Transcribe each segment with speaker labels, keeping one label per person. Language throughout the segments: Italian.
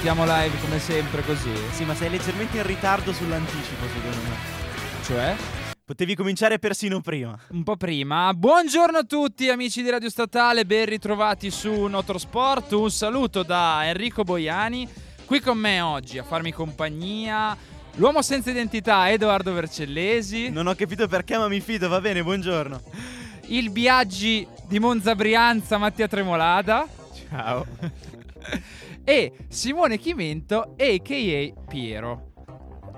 Speaker 1: partiamo live come sempre così.
Speaker 2: Sì, ma sei leggermente in ritardo sull'anticipo, secondo me.
Speaker 1: Cioè?
Speaker 2: Potevi cominciare persino prima.
Speaker 1: Un po' prima. Buongiorno a tutti amici di Radio Statale, ben ritrovati su Notorsport. Un saluto da Enrico Boiani. Qui con me oggi a farmi compagnia l'uomo senza identità Edoardo Vercellesi.
Speaker 2: Non ho capito perché, ma mi fido, va bene, buongiorno.
Speaker 1: Il Biaggi di Monza Brianza Mattia Tremolada.
Speaker 2: Ciao.
Speaker 1: e Simone Chimento, a.k.a. Piero.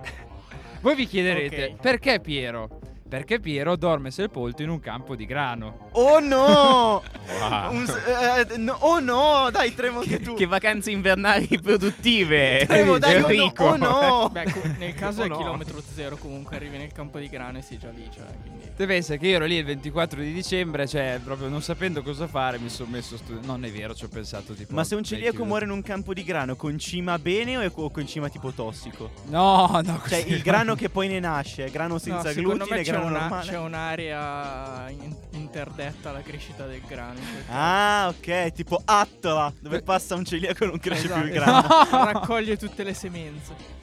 Speaker 1: Voi vi chiederete
Speaker 3: Ok.
Speaker 1: perché Piero? Perché Piero dorme sepolto in un campo di grano.
Speaker 2: Oh no!
Speaker 4: Wow.
Speaker 2: Un eh, no- Oh no! Dai, tremo anche tu.
Speaker 4: Che vacanze invernali produttive,
Speaker 2: Tremo, dai, oh no,
Speaker 4: Enrico.
Speaker 2: oh no!
Speaker 3: Beh, co- nel caso
Speaker 4: Oh
Speaker 3: è
Speaker 4: no.
Speaker 3: chilometro zero comunque arrivi nel campo di grano e sei già lì, cioè, quindi...
Speaker 1: Te pensa che io ero lì il 24 di dicembre, cioè proprio non sapendo cosa fare mi sono messo a studiare. Non è vero, ci ho pensato tipo...
Speaker 2: Ma se un
Speaker 1: beh,
Speaker 2: celiaco muore in un campo di grano, concima bene o è co- concima tipo tossico?
Speaker 1: No, no,
Speaker 2: Cioè,
Speaker 1: così-
Speaker 2: il grano che poi ne nasce, è grano senza
Speaker 3: no,
Speaker 2: glutine, grano
Speaker 3: una- c'è un'area in- interdetta alla crescita del grano.
Speaker 2: Ah, ok, tipo Attola, dove passa un celiaco e non cresce più il
Speaker 3: Esatto.
Speaker 2: grano.
Speaker 3: Raccoglie tutte le semenze.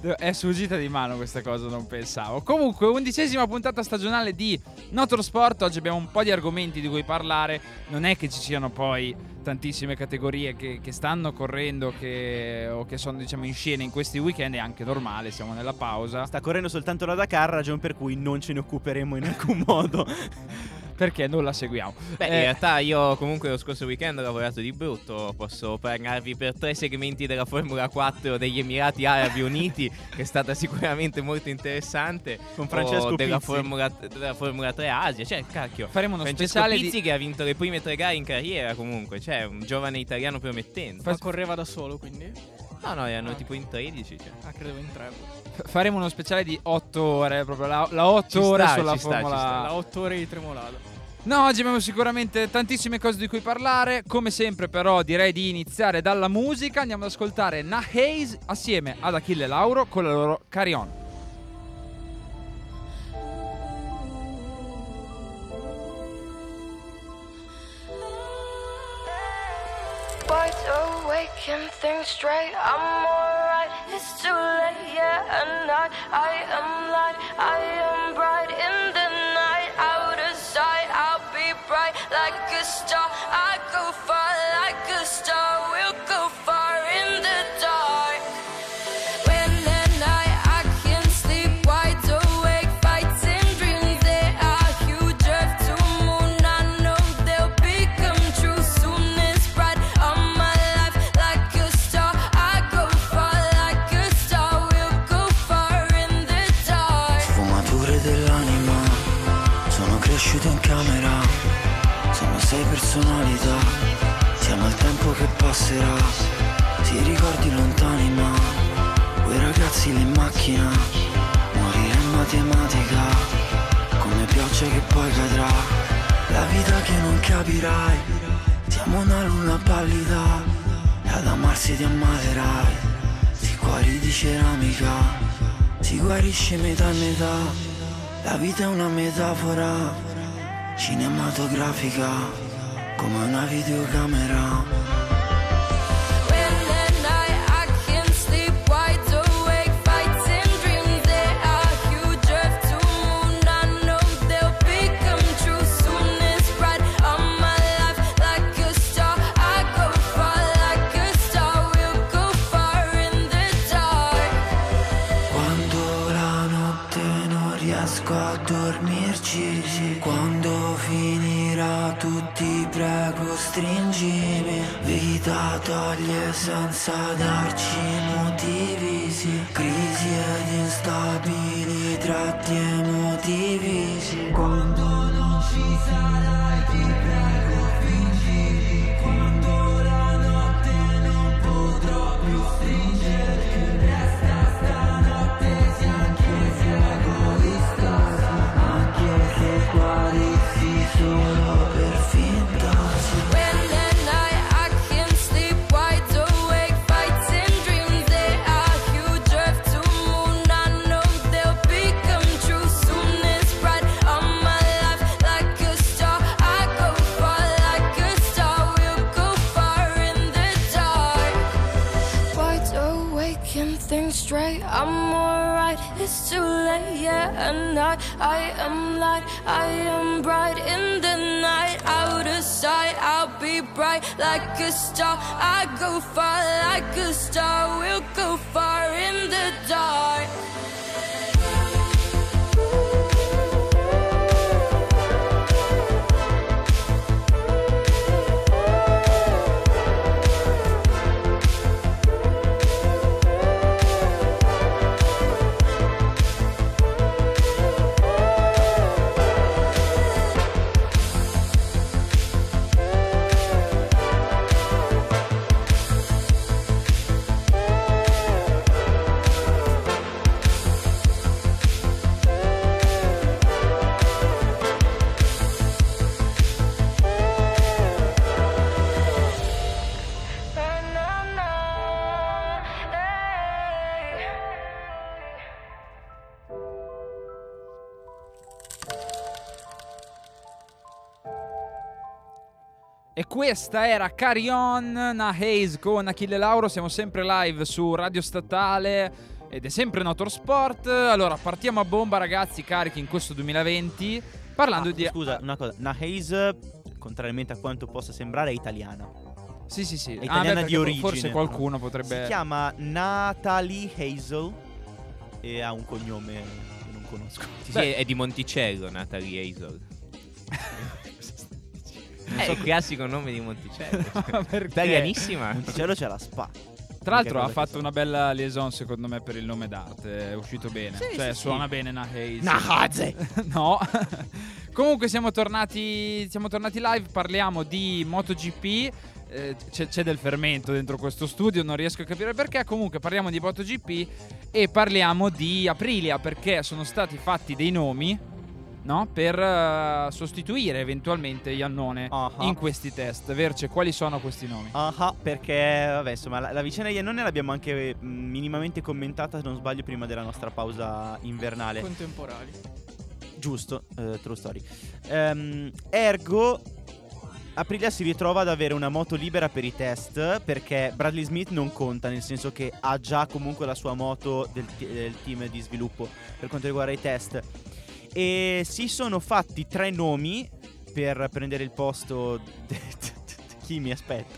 Speaker 1: È sfuggita di mano questa cosa, non pensavo. Comunque, undicesima puntata stagionale di Notro Sport. Oggi abbiamo un po' di argomenti di cui parlare. Non è che ci siano poi tantissime categorie che, che stanno correndo che- o che sono diciamo in scena in questi weekend. È anche normale, siamo nella pausa.
Speaker 2: Sta correndo soltanto la Dakar, ragione per cui non ce ne occuperemo in alcun modo.
Speaker 1: Perché non la seguiamo.
Speaker 4: Beh,
Speaker 1: Eh,
Speaker 4: in realtà io comunque lo scorso weekend ho lavorato di brutto. Posso parlarvi per tre segmenti della Formula 4 degli Emirati Arabi Uniti, che è stata sicuramente molto interessante.
Speaker 2: Con Francesco
Speaker 4: o della. Formula, della Formula 3 Asia. Cioè, cacchio.
Speaker 1: faremo uno
Speaker 4: Francesco
Speaker 1: speciale
Speaker 4: Pizzi
Speaker 1: di...
Speaker 4: che ha vinto le prime tre gare in carriera comunque. Cioè, un giovane italiano promettente.
Speaker 3: Ma correva da solo, quindi?
Speaker 4: No, no, erano tipo in 13. Cioè.
Speaker 3: Ah, credevo in tre.
Speaker 1: Faremo uno speciale di 8 ore, proprio la, la 8
Speaker 4: Ci
Speaker 1: ore
Speaker 4: sta,
Speaker 1: sulla
Speaker 4: ci sta, ci
Speaker 1: Formula
Speaker 4: sta.
Speaker 3: La 8 ore di tremolata.
Speaker 1: No, oggi abbiamo sicuramente tantissime cose di cui parlare. Come sempre, però, direi di iniziare dalla musica. Andiamo ad ascoltare Na Hayes assieme ad Achille Lauro con la loro Carry On.
Speaker 5: And think straight. I'm alright. It's too late, yeah, and I, I am light. I am bright in the
Speaker 6: cinematografica, come una videocamera.
Speaker 5: deep and I, I am light, I am bright in the night, out of sight, I'll be bright like a star, I go far like a star, we'll go far in the dark.
Speaker 1: Questa era Carry On, na Hayes con Achille Lauro. Siamo sempre live su Radio Statale ed è sempre Notorsport. Allora, partiamo a bomba, ragazzi, carichi in questo 2020. Parlando
Speaker 2: Ah,
Speaker 1: di.
Speaker 2: Scusa, una cosa. Nahase, contrariamente a quanto possa sembrare, è italiana.
Speaker 1: Sì, sì, sì.
Speaker 2: È
Speaker 1: Ah,
Speaker 2: italiana
Speaker 1: beh,
Speaker 2: di origine.
Speaker 1: Forse qualcuno potrebbe.
Speaker 2: Si chiama Natalie Hazel e ha un cognome che non conosco.
Speaker 4: Sì,
Speaker 1: Beh.
Speaker 4: sì, è di Monticello, Natalie Hazel. È il classico nome di Monticello. Italianissima.
Speaker 2: Monticello c'è la spa.
Speaker 1: Tra l'altro ha fatto
Speaker 2: so.
Speaker 1: una bella liaison secondo me per il nome d'arte, è uscito bene,
Speaker 2: Sì,
Speaker 1: cioè
Speaker 2: sì,
Speaker 1: suona
Speaker 2: sì.
Speaker 1: bene na Hayes.
Speaker 2: Nahase!
Speaker 1: no. Comunque siamo tornati, siamo tornati live, parliamo di MotoGP. eh, c'è, c'è del fermento dentro questo studio, non riesco a capire perché. Comunque parliamo di MotoGP e parliamo di Aprilia perché sono stati fatti dei nomi no? per eh, sostituire eventualmente Iannone
Speaker 2: Ah.
Speaker 1: in questi test. Verce, quali sono questi nomi?
Speaker 2: Ah, perché vabbè, insomma, la, la vicenda di Iannone l'abbiamo anche mh, minimamente commentata, se non sbaglio, prima della nostra pausa invernale.
Speaker 3: Contemporanei.
Speaker 2: Giusto, eh, true story. Ehm, ergo, Aprilia si ritrova ad avere una moto libera per i test perché Bradley Smith non conta, nel senso che ha già comunque la sua moto del, ti- del team di sviluppo per quanto riguarda i test. E si sono fatti tre nomi per prendere il posto. Chi mi aspetta?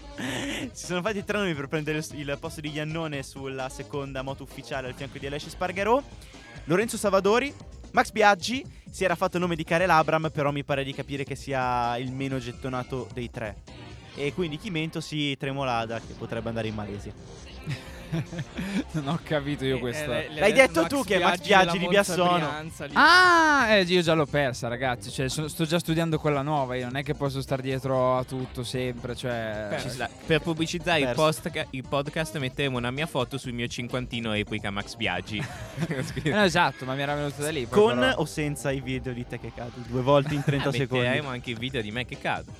Speaker 2: Si sono fatti tre nomi per prendere il, posto di Iannone sulla seconda moto ufficiale al fianco di Alessi Spargaro. Lorenzo Savadori, Max Biaggi si era fatto il nome di Karel Abram, però mi pare di capire che sia il meno gettonato dei tre. E quindi Chimento si Tremolada, che potrebbe andare in Malesia.
Speaker 1: non ho capito io
Speaker 3: Eh,
Speaker 1: questa.
Speaker 3: eh, le-
Speaker 2: L'hai detto tu che Max Biaggi di Biassono.
Speaker 3: Brianza lì.
Speaker 1: Ah, eh, io già l'ho persa, ragazzi. Cioè, sono- sto già studiando quella nuova. Io non è che posso stare dietro a tutto sempre. Cioè,
Speaker 4: sta. Per pubblicizzare il, post- il podcast metteremo una mia foto sul mio cinquantino epica Max Biaggi.
Speaker 1: Eh, no, esatto, ma mi era venuto da lì. poi
Speaker 2: Con
Speaker 1: però-
Speaker 2: o senza i video di te che cadi due volte in 30
Speaker 4: Eh,
Speaker 2: secondi.
Speaker 4: Metteremo anche il video di me che cado.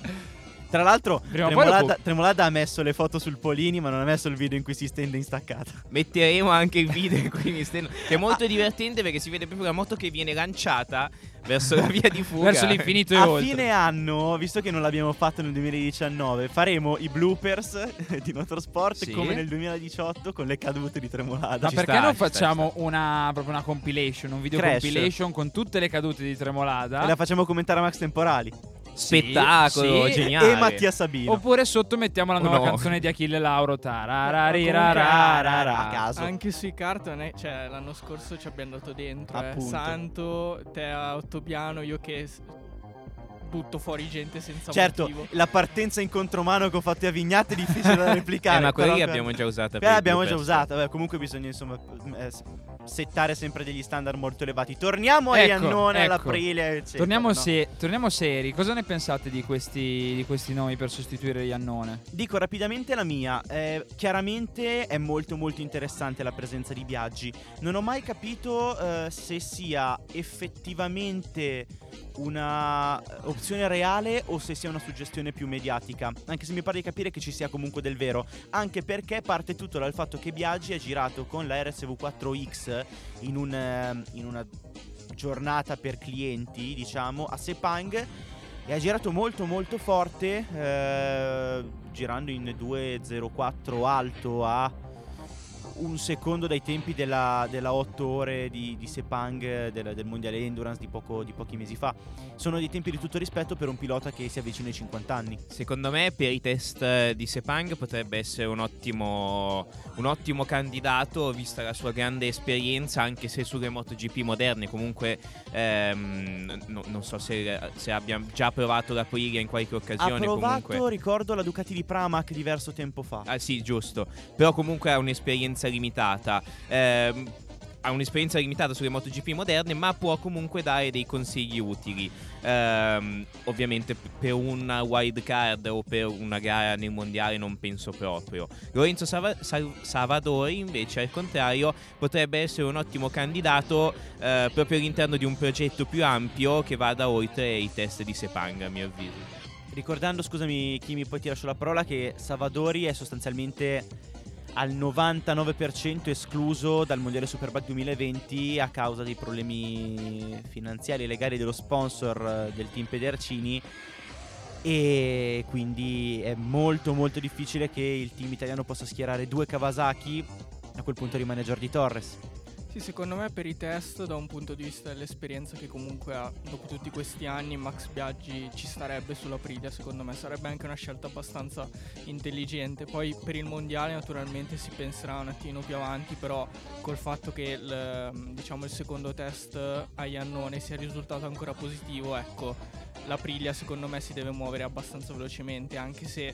Speaker 2: Tra l'altro,
Speaker 1: dopo-
Speaker 2: Tremolada ha messo le foto sul Polini, ma non ha messo il video in cui si stende in staccata.
Speaker 4: Metteremo anche il video in cui mi stendo. Che è molto divertente perché si vede proprio la moto che viene lanciata verso la via di fuga.
Speaker 1: verso l'infinito e
Speaker 2: A
Speaker 1: oltre.
Speaker 2: fine anno, visto che non l'abbiamo fatto nel 2019, faremo i bloopers di Motorsport
Speaker 1: Sì.
Speaker 2: come nel 2018 con le cadute di Tremolada.
Speaker 1: Ma
Speaker 4: Ci
Speaker 1: perché
Speaker 4: sta,
Speaker 1: non
Speaker 4: sta,
Speaker 1: facciamo
Speaker 4: ci sta.
Speaker 1: una proprio una compilation, un video
Speaker 2: Crash.
Speaker 1: compilation con tutte le cadute di Tremolada?
Speaker 2: E la facciamo commentare a Max Temporali.
Speaker 4: Spettacolo,
Speaker 1: sì.
Speaker 4: geniale.
Speaker 2: E Mattia Sabino.
Speaker 1: Oppure sotto mettiamo la
Speaker 4: Oh
Speaker 1: nuova
Speaker 4: no.
Speaker 1: canzone di Achille Lauro.
Speaker 2: A caso.
Speaker 3: Anche sui carton, eh, cioè l'anno scorso ci abbiamo dato dentro. eh. Santo, te a Ottobiano, io che butto fuori gente senza
Speaker 2: Certo,
Speaker 3: motivo.
Speaker 2: la partenza in contromano che ho fatto a Vignate è difficile da replicare.
Speaker 4: Eh, ma quella
Speaker 2: però-
Speaker 4: lì abbiamo già usata.
Speaker 2: Beh, l'abbiamo già usata. Vabbè, comunque bisogna insomma eh, s- settare sempre degli standard molto elevati. Torniamo a
Speaker 1: Ecco,
Speaker 2: Iannone,
Speaker 1: ecco.
Speaker 2: all'aprile. eccetera,
Speaker 1: Torniamo,
Speaker 2: no?
Speaker 1: se- torniamo seri. Cosa ne pensate di questi, di questi nomi per sostituire Iannone?
Speaker 2: Dico rapidamente la mia. Eh, chiaramente è molto molto interessante la presenza di Biaggi. Non ho mai capito eh, se sia effettivamente una eh, opzione reale o se sia una suggestione più mediatica. Anche se mi pare di capire che ci sia comunque del vero. Anche perché parte tutto dal fatto che Biaggi ha girato con la RSV4X in, un, eh, in una giornata per clienti, diciamo, a Sepang. E ha girato molto molto forte, eh, girando in 2.04 alto a un secondo dai tempi della, della 8 ore di, di Sepang del, del mondiale endurance di, poco- di pochi mesi fa. Sono dei tempi di tutto rispetto per un pilota che si avvicina ai 50 anni.
Speaker 4: Secondo me per i test eh, di Sepang potrebbe essere un ottimo, un ottimo candidato vista la sua grande esperienza anche se sulle MotoGP moderne comunque ehm, no- non so se, se abbia già provato la Aprilia in qualche
Speaker 2: Ha
Speaker 4: occasione
Speaker 2: provato,
Speaker 4: comunque
Speaker 2: ricordo, la Ducati di Pramac diverso tempo fa.
Speaker 4: Ah sì, giusto. Però comunque ha un'esperienza limitata. Ehm, ha un'esperienza limitata sulle MotoGP moderne, ma può comunque dare dei consigli utili. Ehm, ovviamente per una wild card o per una gara nel mondiale non penso proprio. Lorenzo Sava- Sal- Savadori, invece, al contrario, potrebbe essere un ottimo candidato eh, proprio all'interno di un progetto più ampio che vada oltre i test di Sepang, a mio avviso.
Speaker 2: Ricordando, scusami Kimi, poi ti lascio la parola, che Savadori è sostanzialmente al 99% escluso dal Mondiale Superbike 2020 a causa dei problemi finanziari legali dello sponsor eh, del team Pedercini e quindi è molto molto difficile che il team italiano possa schierare due Kawasaki, a quel punto rimane Jordi Torres.
Speaker 3: Sì, secondo me per i test, da un punto di vista dell'esperienza che comunque ha dopo tutti questi anni, Max Biaggi ci starebbe sulla Priglia, secondo me sarebbe anche una scelta abbastanza intelligente. Poi per il mondiale naturalmente si penserà un attimo più avanti, però col fatto che il, diciamo, il secondo test a Iannone sia risultato ancora positivo, ecco, la Priglia secondo me si deve muovere abbastanza velocemente, anche se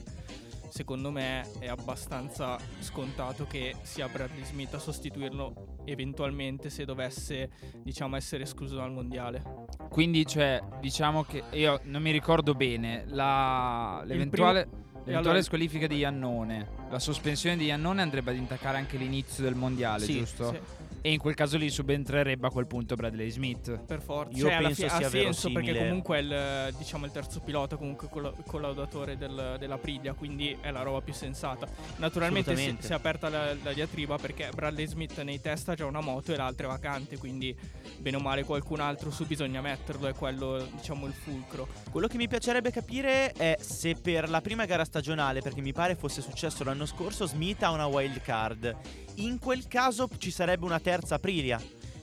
Speaker 3: secondo me è abbastanza scontato che sia Bradley Smith a sostituirlo eventualmente se dovesse diciamo essere escluso dal mondiale.
Speaker 1: Quindi, cioè, diciamo che io non mi ricordo bene la, l'eventuale, l'eventuale
Speaker 3: allora-
Speaker 1: squalifica di Iannone. La sospensione di Iannone andrebbe ad intaccare anche l'inizio del mondiale,
Speaker 2: Sì,
Speaker 1: giusto?
Speaker 3: Sì,
Speaker 1: E in quel caso lì subentrerebbe a quel punto Bradley Smith.
Speaker 3: per forza.
Speaker 2: Io
Speaker 3: Cioè,
Speaker 2: penso
Speaker 3: fi-
Speaker 2: sia
Speaker 3: ha senso perché comunque è il, diciamo, il terzo pilota, comunque colla- collaudatore del- della Priglia, quindi è la roba più sensata. Naturalmente si, si è aperta la, la diatriba perché Bradley Smith nei test ha già una moto e l'altra è vacante, quindi bene o male qualcun altro su bisogna metterlo, è quello diciamo il fulcro.
Speaker 2: Quello che mi piacerebbe capire è se per la prima gara stagionale, perché mi pare fosse successo l'anno scorso, Smith ha una wild card. In quel caso ci sarebbe una terza Aprilia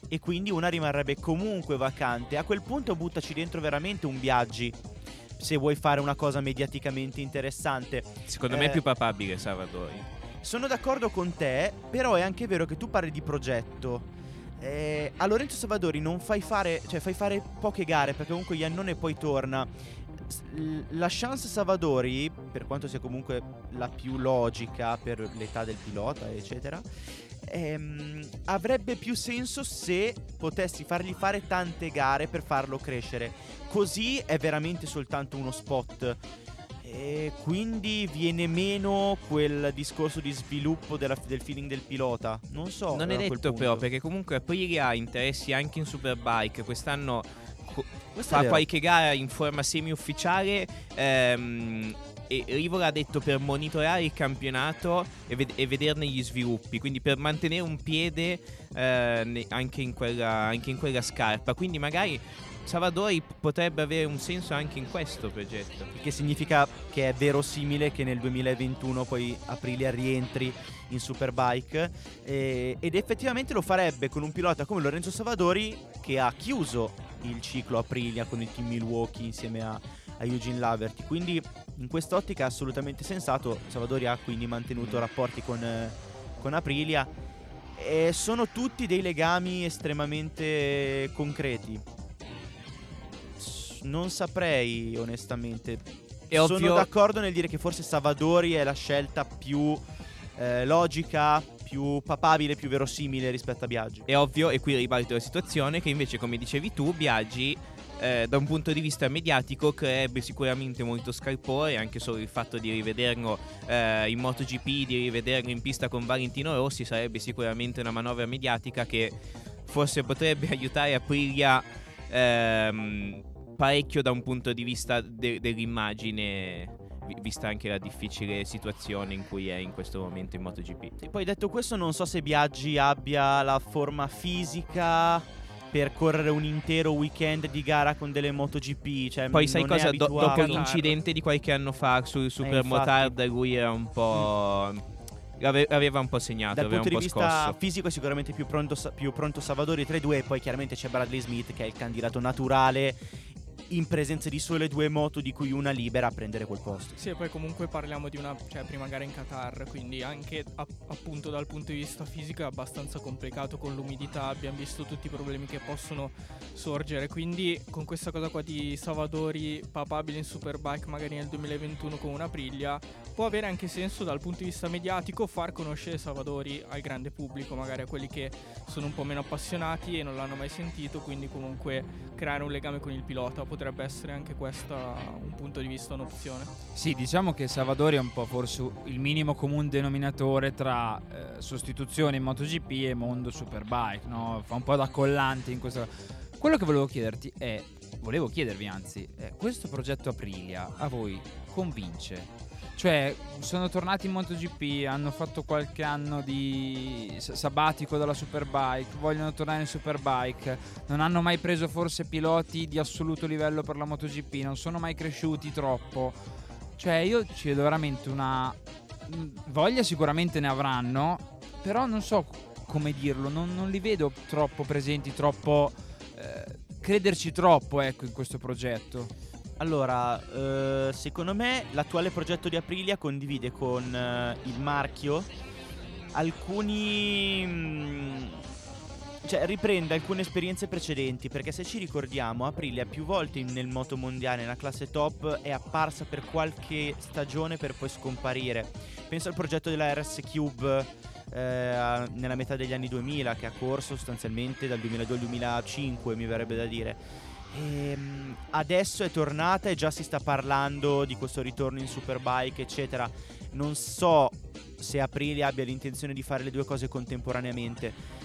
Speaker 2: e quindi una rimarrebbe comunque vacante. A quel punto buttaci dentro veramente un Biaggi. Se vuoi fare una cosa mediaticamente interessante.
Speaker 4: Secondo me
Speaker 2: Eh,
Speaker 4: è più papabile Salvadori.
Speaker 2: Sono d'accordo con te, però è anche vero che tu parli di progetto. Eh, a Lorenzo Savadori non fai fare, cioè fai fare poche gare perché comunque Iannone poi torna. La chance Savadori, per quanto sia comunque la più logica per l'età del pilota, eccetera, ehm, avrebbe più senso se potessi fargli fare tante gare per farlo crescere. Così è veramente soltanto uno spot. E quindi viene meno quel discorso di sviluppo della- del feeling del pilota. Non so.
Speaker 4: non è detto però perché comunque Aprilia ha interessi anche in Superbike. Quest'anno
Speaker 2: Questo
Speaker 4: fa qualche gara in forma semi-ufficiale. ehm, e Rivola ha detto per monitorare il campionato e, ved- e vederne gli sviluppi, quindi per mantenere un piede eh, ne- anche, in quella, anche in quella scarpa. Quindi magari Savadori potrebbe avere un senso anche in questo progetto.
Speaker 2: Che significa che è verosimile che nel 2021 poi Aprilia rientri in Superbike e- ed effettivamente lo farebbe con un pilota come Lorenzo Savadori che ha chiuso il ciclo Aprilia con il team Milwaukee insieme a, a Eugene Laverty. Quindi in quest'ottica è assolutamente sensato. Savadori ha quindi mantenuto rapporti con, eh, con Aprilia. E sono tutti dei legami estremamente concreti non saprei onestamente
Speaker 4: È
Speaker 2: sono
Speaker 4: ovvio-
Speaker 2: d'accordo nel dire che forse Savadori è la scelta più eh, logica, più papabile, più verosimile rispetto a Biaggi.
Speaker 4: È ovvio, e qui ribalto la situazione, che invece, come dicevi tu, Biaggi, eh, da un punto di vista mediatico, creerebbe sicuramente molto scalpore, anche solo il fatto di rivederlo eh, in MotoGP, di rivederlo in pista con Valentino Rossi, sarebbe sicuramente una manovra mediatica che forse potrebbe aiutare Aprilia ehm, parecchio da un punto di vista de- dell'immagine, vi- vista anche la difficile situazione in cui è in questo momento in MotoGP.
Speaker 2: E poi detto questo non so se Biaggi abbia la forma fisica per correre un intero weekend di gara con delle MotoGP. Cioè,
Speaker 4: Poi sai cosa? Do- dopo l'incidente di qualche anno fa sul Super
Speaker 2: infatti.
Speaker 4: Motard lui era un po'... ave- aveva un po' segnato,
Speaker 2: Dal
Speaker 4: aveva
Speaker 2: punto
Speaker 4: un
Speaker 2: di
Speaker 4: po'
Speaker 2: vista
Speaker 4: scosso.
Speaker 2: fisico è sicuramente più pronto, più pronto Savadori tra i due e poi chiaramente c'è Bradley Smith che è il candidato naturale in presenza di sole due moto di cui una libera a prendere quel posto.
Speaker 3: Sì, e poi comunque parliamo di una cioè, prima gara in Qatar, quindi anche a- appunto dal punto di vista fisico è abbastanza complicato con l'umidità, abbiamo visto tutti i problemi che possono sorgere, quindi con questa cosa qua di Savadori papabile in Superbike magari nel 2021 con una Aprilia, può avere anche senso dal punto di vista mediatico far conoscere Savadori al grande pubblico, magari a quelli che sono un po' meno appassionati e non l'hanno mai sentito, quindi comunque creare un legame con il pilota potrebbe essere anche questa un punto di vista un'opzione.
Speaker 1: Sì, diciamo che Savadori è un po' forse il minimo comune denominatore tra eh, sostituzione in MotoGP e mondo Superbike, no? Fa un po' da collante in questo. Quello che volevo chiederti è, volevo chiedervi anzi, è, questo progetto Aprilia a voi convince? Cioè, sono tornati in MotoGP, hanno fatto qualche anno di sabbatico dalla Superbike, vogliono tornare in Superbike, non hanno mai preso forse piloti di assoluto livello per la MotoGP, non sono mai cresciuti troppo. Cioè, io ci vedo veramente una mh, voglia sicuramente ne avranno, però non so come dirlo, non, non li vedo troppo presenti, troppo eh, crederci troppo, ecco, in questo progetto.
Speaker 2: Allora, eh, secondo me l'attuale progetto di Aprilia condivide con eh, il marchio. Alcuni... mm, cioè riprende alcune esperienze precedenti perché se ci ricordiamo Aprilia più volte nel moto mondiale nella classe top è apparsa per qualche stagione per poi scomparire. Penso al progetto della RS Cube eh, nella metà degli anni 2000 che ha corso sostanzialmente dal 2002 al 2005 mi verrebbe da dire Ehm, adesso è tornata e già si sta parlando di questo ritorno in Superbike, eccetera. Non so se Aprilia abbia l'intenzione di fare le due cose contemporaneamente.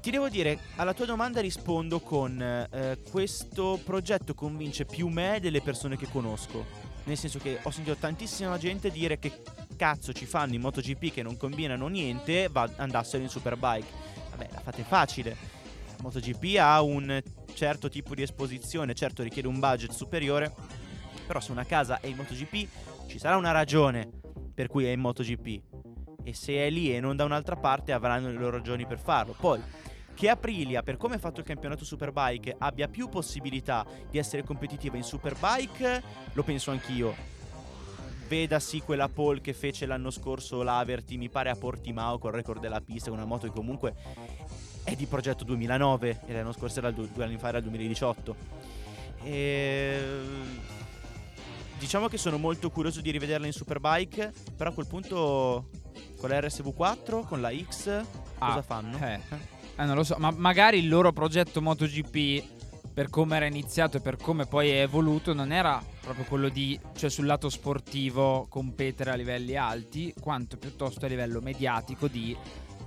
Speaker 2: Ti devo dire, alla tua domanda rispondo con eh, questo progetto convince più me delle persone che conosco. Nel senso che ho sentito tantissima gente dire che cazzo ci fanno in MotoGP che non combinano niente, va, andassero in Superbike. Vabbè, la fate facile. MotoGP ha un certo tipo di esposizione, certo richiede un budget superiore, però se una casa è in MotoGP ci sarà una ragione per cui è in MotoGP e se è lì e non da un'altra parte avranno le loro ragioni per farlo. Poi che Aprilia, per come è fatto il campionato Superbike, abbia più possibilità di essere competitiva in Superbike, lo penso anch'io. Vedasi quella pole che fece l'anno scorso l'Averty, mi pare a Portimao col record della pista, una moto che comunque è di progetto 2009 e l'anno scorso era due anni fa era il 2018. E... Diciamo che sono molto curioso di rivederla in Superbike, però a quel punto con la RSV4, con la X, cosa
Speaker 1: Ah,
Speaker 2: fanno?
Speaker 1: eh. Eh, non lo so, ma magari il loro progetto MotoGP per come era iniziato e per come poi è evoluto non era proprio quello di, cioè sul lato sportivo, competere a livelli alti, quanto piuttosto a livello mediatico di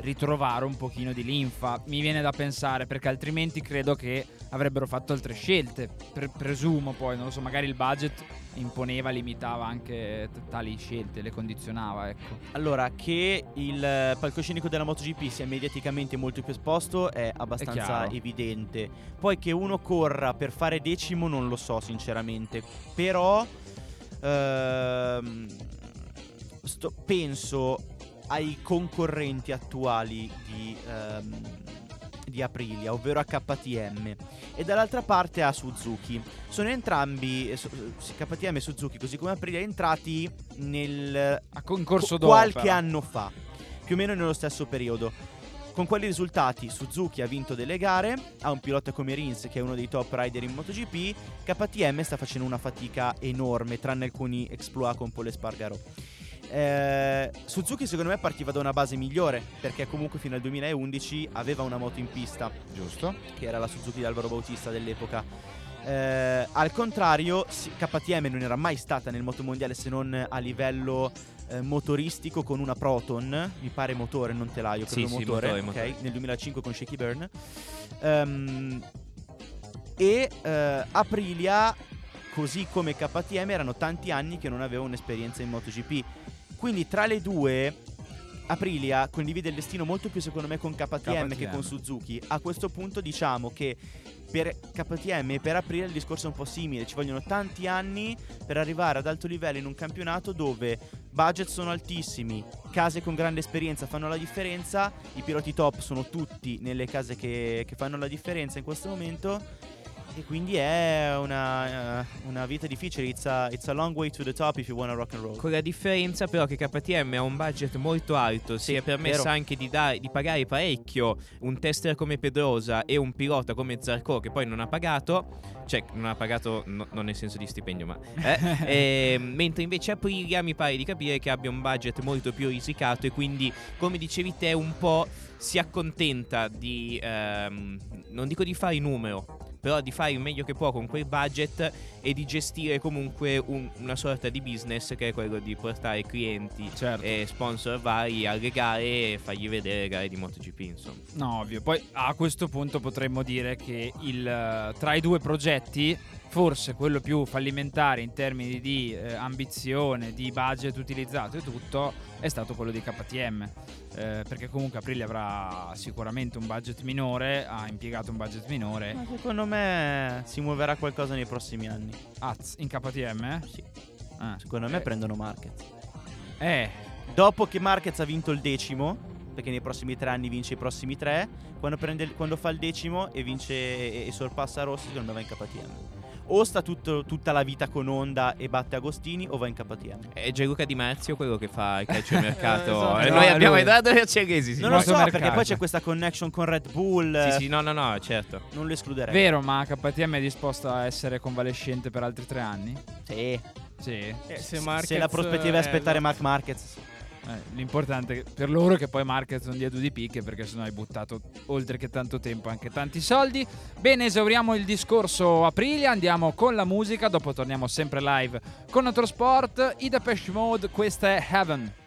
Speaker 1: ritrovare un pochino di linfa. Mi viene da pensare, perché altrimenti credo che avrebbero fatto altre scelte. Pre- presumo poi, non lo so, magari il budget imponeva, limitava anche t- tali scelte, le condizionava, ecco.
Speaker 2: Allora, che il palcoscenico della MotoGP sia mediaticamente molto più esposto è
Speaker 1: È
Speaker 2: abbastanza
Speaker 1: chiaro.
Speaker 2: evidente. Poi che uno corra per fare decimo non lo so sinceramente, però ehm, sto- penso ai concorrenti attuali di, ehm, di Aprilia, ovvero a KTM e dall'altra parte a Suzuki. Sono entrambi, eh, su- KTM e Suzuki, così come Aprilia, entrati nel
Speaker 1: A concorso dopo.
Speaker 2: qualche anno fa, più o meno nello stesso periodo. Con quali risultati? Suzuki ha vinto delle gare, ha un pilota come Rins che è uno dei top rider in MotoGP, KTM sta facendo una fatica enorme, tranne alcuni exploit con Paul Espargaro. Eh, Suzuki secondo me partiva da una base migliore, perché comunque fino al 2011 aveva una moto in pista,
Speaker 1: Giusto?
Speaker 2: che era la Suzuki di Alvaro Bautista dell'epoca. Eh, al contrario, sì, KTM non era mai stata nel motomondiale se non a livello eh, motoristico con una Proton, mi pare motore, non telaio,
Speaker 4: Sì,
Speaker 2: credo
Speaker 4: sì,
Speaker 2: motore,
Speaker 4: motore,
Speaker 2: ok,
Speaker 4: motore.
Speaker 2: nel 2005 con Shaky Byrne. Ehm, e eh, Aprilia, così come KTM, erano tanti anni che non aveva un'esperienza in MotoGP. Quindi tra le due Aprilia condivide il destino molto più secondo me con KTM, che
Speaker 1: KTM.
Speaker 2: con Suzuki. A questo punto diciamo che per KTM e per Aprilia il discorso è un po' simile, ci vogliono tanti anni per arrivare ad alto livello in un campionato dove budget sono altissimi, case con grande esperienza fanno la differenza, i piloti top sono tutti nelle case che, che fanno la differenza in questo momento e quindi è una, eh, una vita difficile, it's a, it's a long way to the top if you wanna rock and roll.
Speaker 4: Con la differenza però che KTM ha un budget molto alto, si
Speaker 2: Sì,
Speaker 4: è permessa
Speaker 2: vero.
Speaker 4: anche di, dare- di pagare parecchio un tester come Pedrosa e un pilota come Zarco che poi non ha pagato, cioè non ha pagato no- non nel senso di stipendio ma... eh, e, mentre invece Aprilia mi pare di capire che abbia un budget molto più risicato e quindi come dicevi te un po' si accontenta di, ehm, non dico di fare numero, però di fare il meglio che può con quel budget e di gestire comunque un- una sorta di business che è quello di portare clienti
Speaker 1: Certo.
Speaker 4: e sponsor vari alle gare e fargli vedere le gare di MotoGP insomma.
Speaker 1: No, ovvio. Poi a questo punto potremmo dire che il, tra i due progetti, forse quello più fallimentare in termini di eh, ambizione, di budget utilizzato e tutto, è stato quello di KTM. Eh, perché comunque Aprilia avrà sicuramente un budget minore, ha impiegato un budget minore.
Speaker 2: Ma secondo me si muoverà qualcosa nei prossimi anni.
Speaker 1: Az, in KTM?
Speaker 2: Sì.
Speaker 1: Ah,
Speaker 2: Secondo me
Speaker 1: eh,
Speaker 2: prendono Marquez.
Speaker 1: Eh,
Speaker 2: Dopo che Marquez ha vinto il decimo, perché nei prossimi tre anni vince i prossimi tre, quando, prende quando fa il decimo e vince e, e sorpassa Rossi, secondo me va in KTM. O sta tutto- tutta la vita con Honda e batte Agostini, o va in KTM.
Speaker 4: È Gianluca Di Marzio quello che fa il calciomercato.
Speaker 1: Esatto.
Speaker 4: E
Speaker 1: No,
Speaker 4: noi
Speaker 1: è
Speaker 4: abbiamo
Speaker 1: lui.
Speaker 4: i dati Cerchesi. Sì,
Speaker 2: non lo so,
Speaker 1: mercato.
Speaker 2: perché poi c'è questa connection con Red Bull.
Speaker 4: sì, sì, no, no, no, certo.
Speaker 2: Non lo escluderei.
Speaker 1: vero, ma KTM è disposta a essere convalescente per altri tre anni?
Speaker 2: Sì.
Speaker 1: Sì.
Speaker 3: Eh, se,
Speaker 2: Se la prospettiva è
Speaker 3: eh,
Speaker 2: aspettare
Speaker 3: esatto.
Speaker 2: Mark Marquez.
Speaker 1: Eh, l'importante per loro è che poi Marquez non dia due di picche perché sennò hai buttato oltre che tanto tempo anche tanti soldi. Bene, esauriamo il discorso Aprilia, andiamo con la musica, dopo torniamo sempre live con Autosport. I Depeche Mode, questa è Heaven.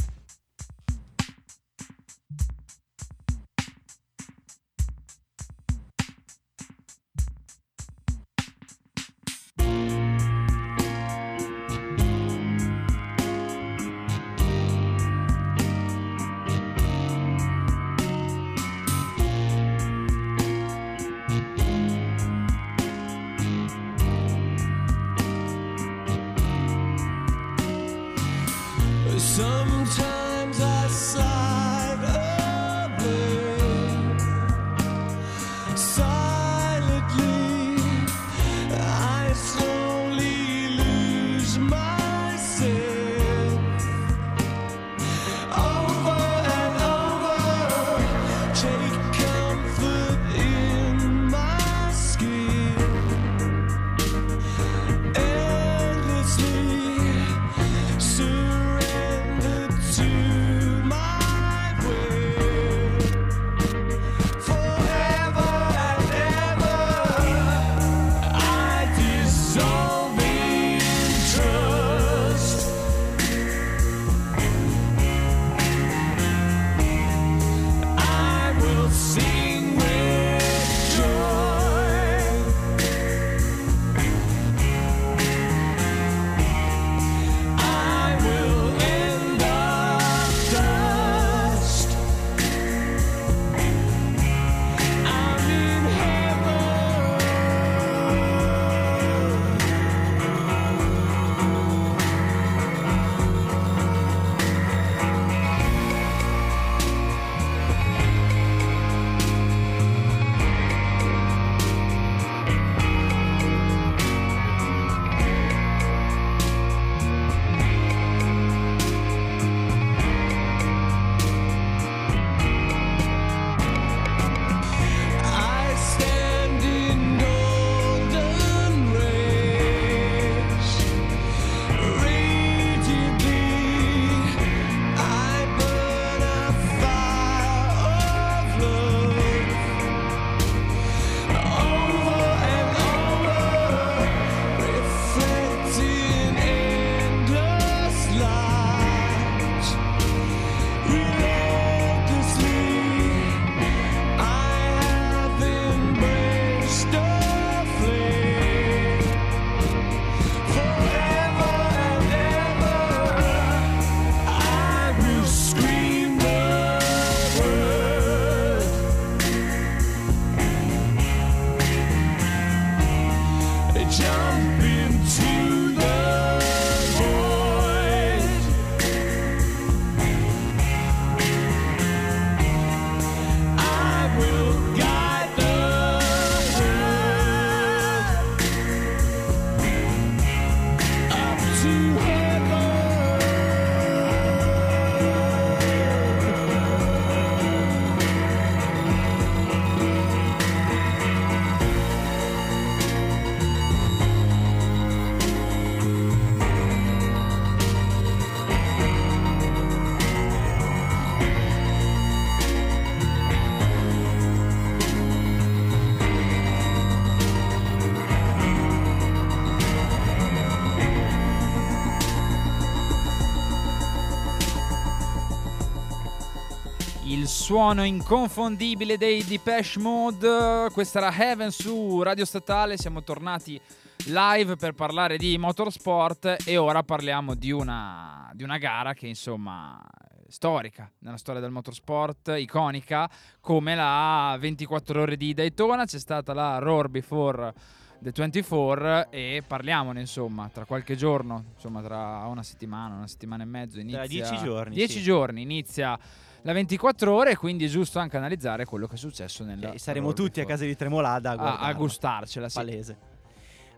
Speaker 1: Suono inconfondibile dei Depeche Mode. Questa era Heaven su Radio Statale. Siamo tornati live per parlare di motorsport e ora parliamo di una, di una gara che insomma storica nella storia del motorsport, iconica come la 24 ore di Daytona. C'è stata la Roar Before The 24 e parliamone insomma tra qualche giorno, insomma tra una settimana, una settimana e mezzo inizia
Speaker 2: Tra dieci giorni,
Speaker 1: 10
Speaker 2: sì.
Speaker 1: giorni inizia la 24 ore, quindi è giusto anche analizzare quello che è successo nel
Speaker 2: Eh, saremo tutti a casa di Tremolada a,
Speaker 1: a, gustarcela, sì.
Speaker 2: Palese.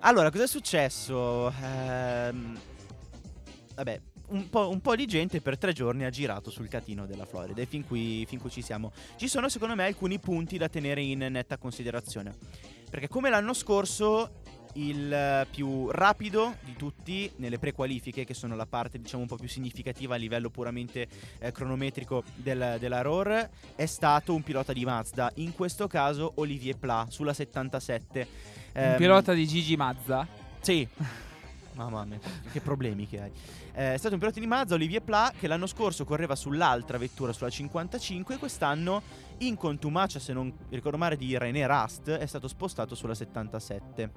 Speaker 2: Allora, cosa è successo? Ehm, vabbè, un po', un po' di gente per tre giorni ha girato sul catino della Florida e fin qui, fin qui ci siamo. Ci sono secondo me alcuni punti da tenere in netta considerazione. Perché come l'anno scorso il eh, più rapido di tutti nelle prequalifiche, che sono la parte diciamo un po' più significativa a livello puramente eh, cronometrico del- della ROR, è stato un pilota di Mazda, in questo caso Olivier Pla sulla 77.
Speaker 1: Un
Speaker 2: Ehm,
Speaker 1: pilota di Gigi Mazza.
Speaker 2: sì. Mamma mia, che problemi che hai. Eh, è stato un pilota di Mazda, Olivier Pla, che l'anno scorso correva sull'altra vettura, sulla 55, e quest'anno, in contumacia, se non ricordo male, di René Rast, è stato spostato sulla 77.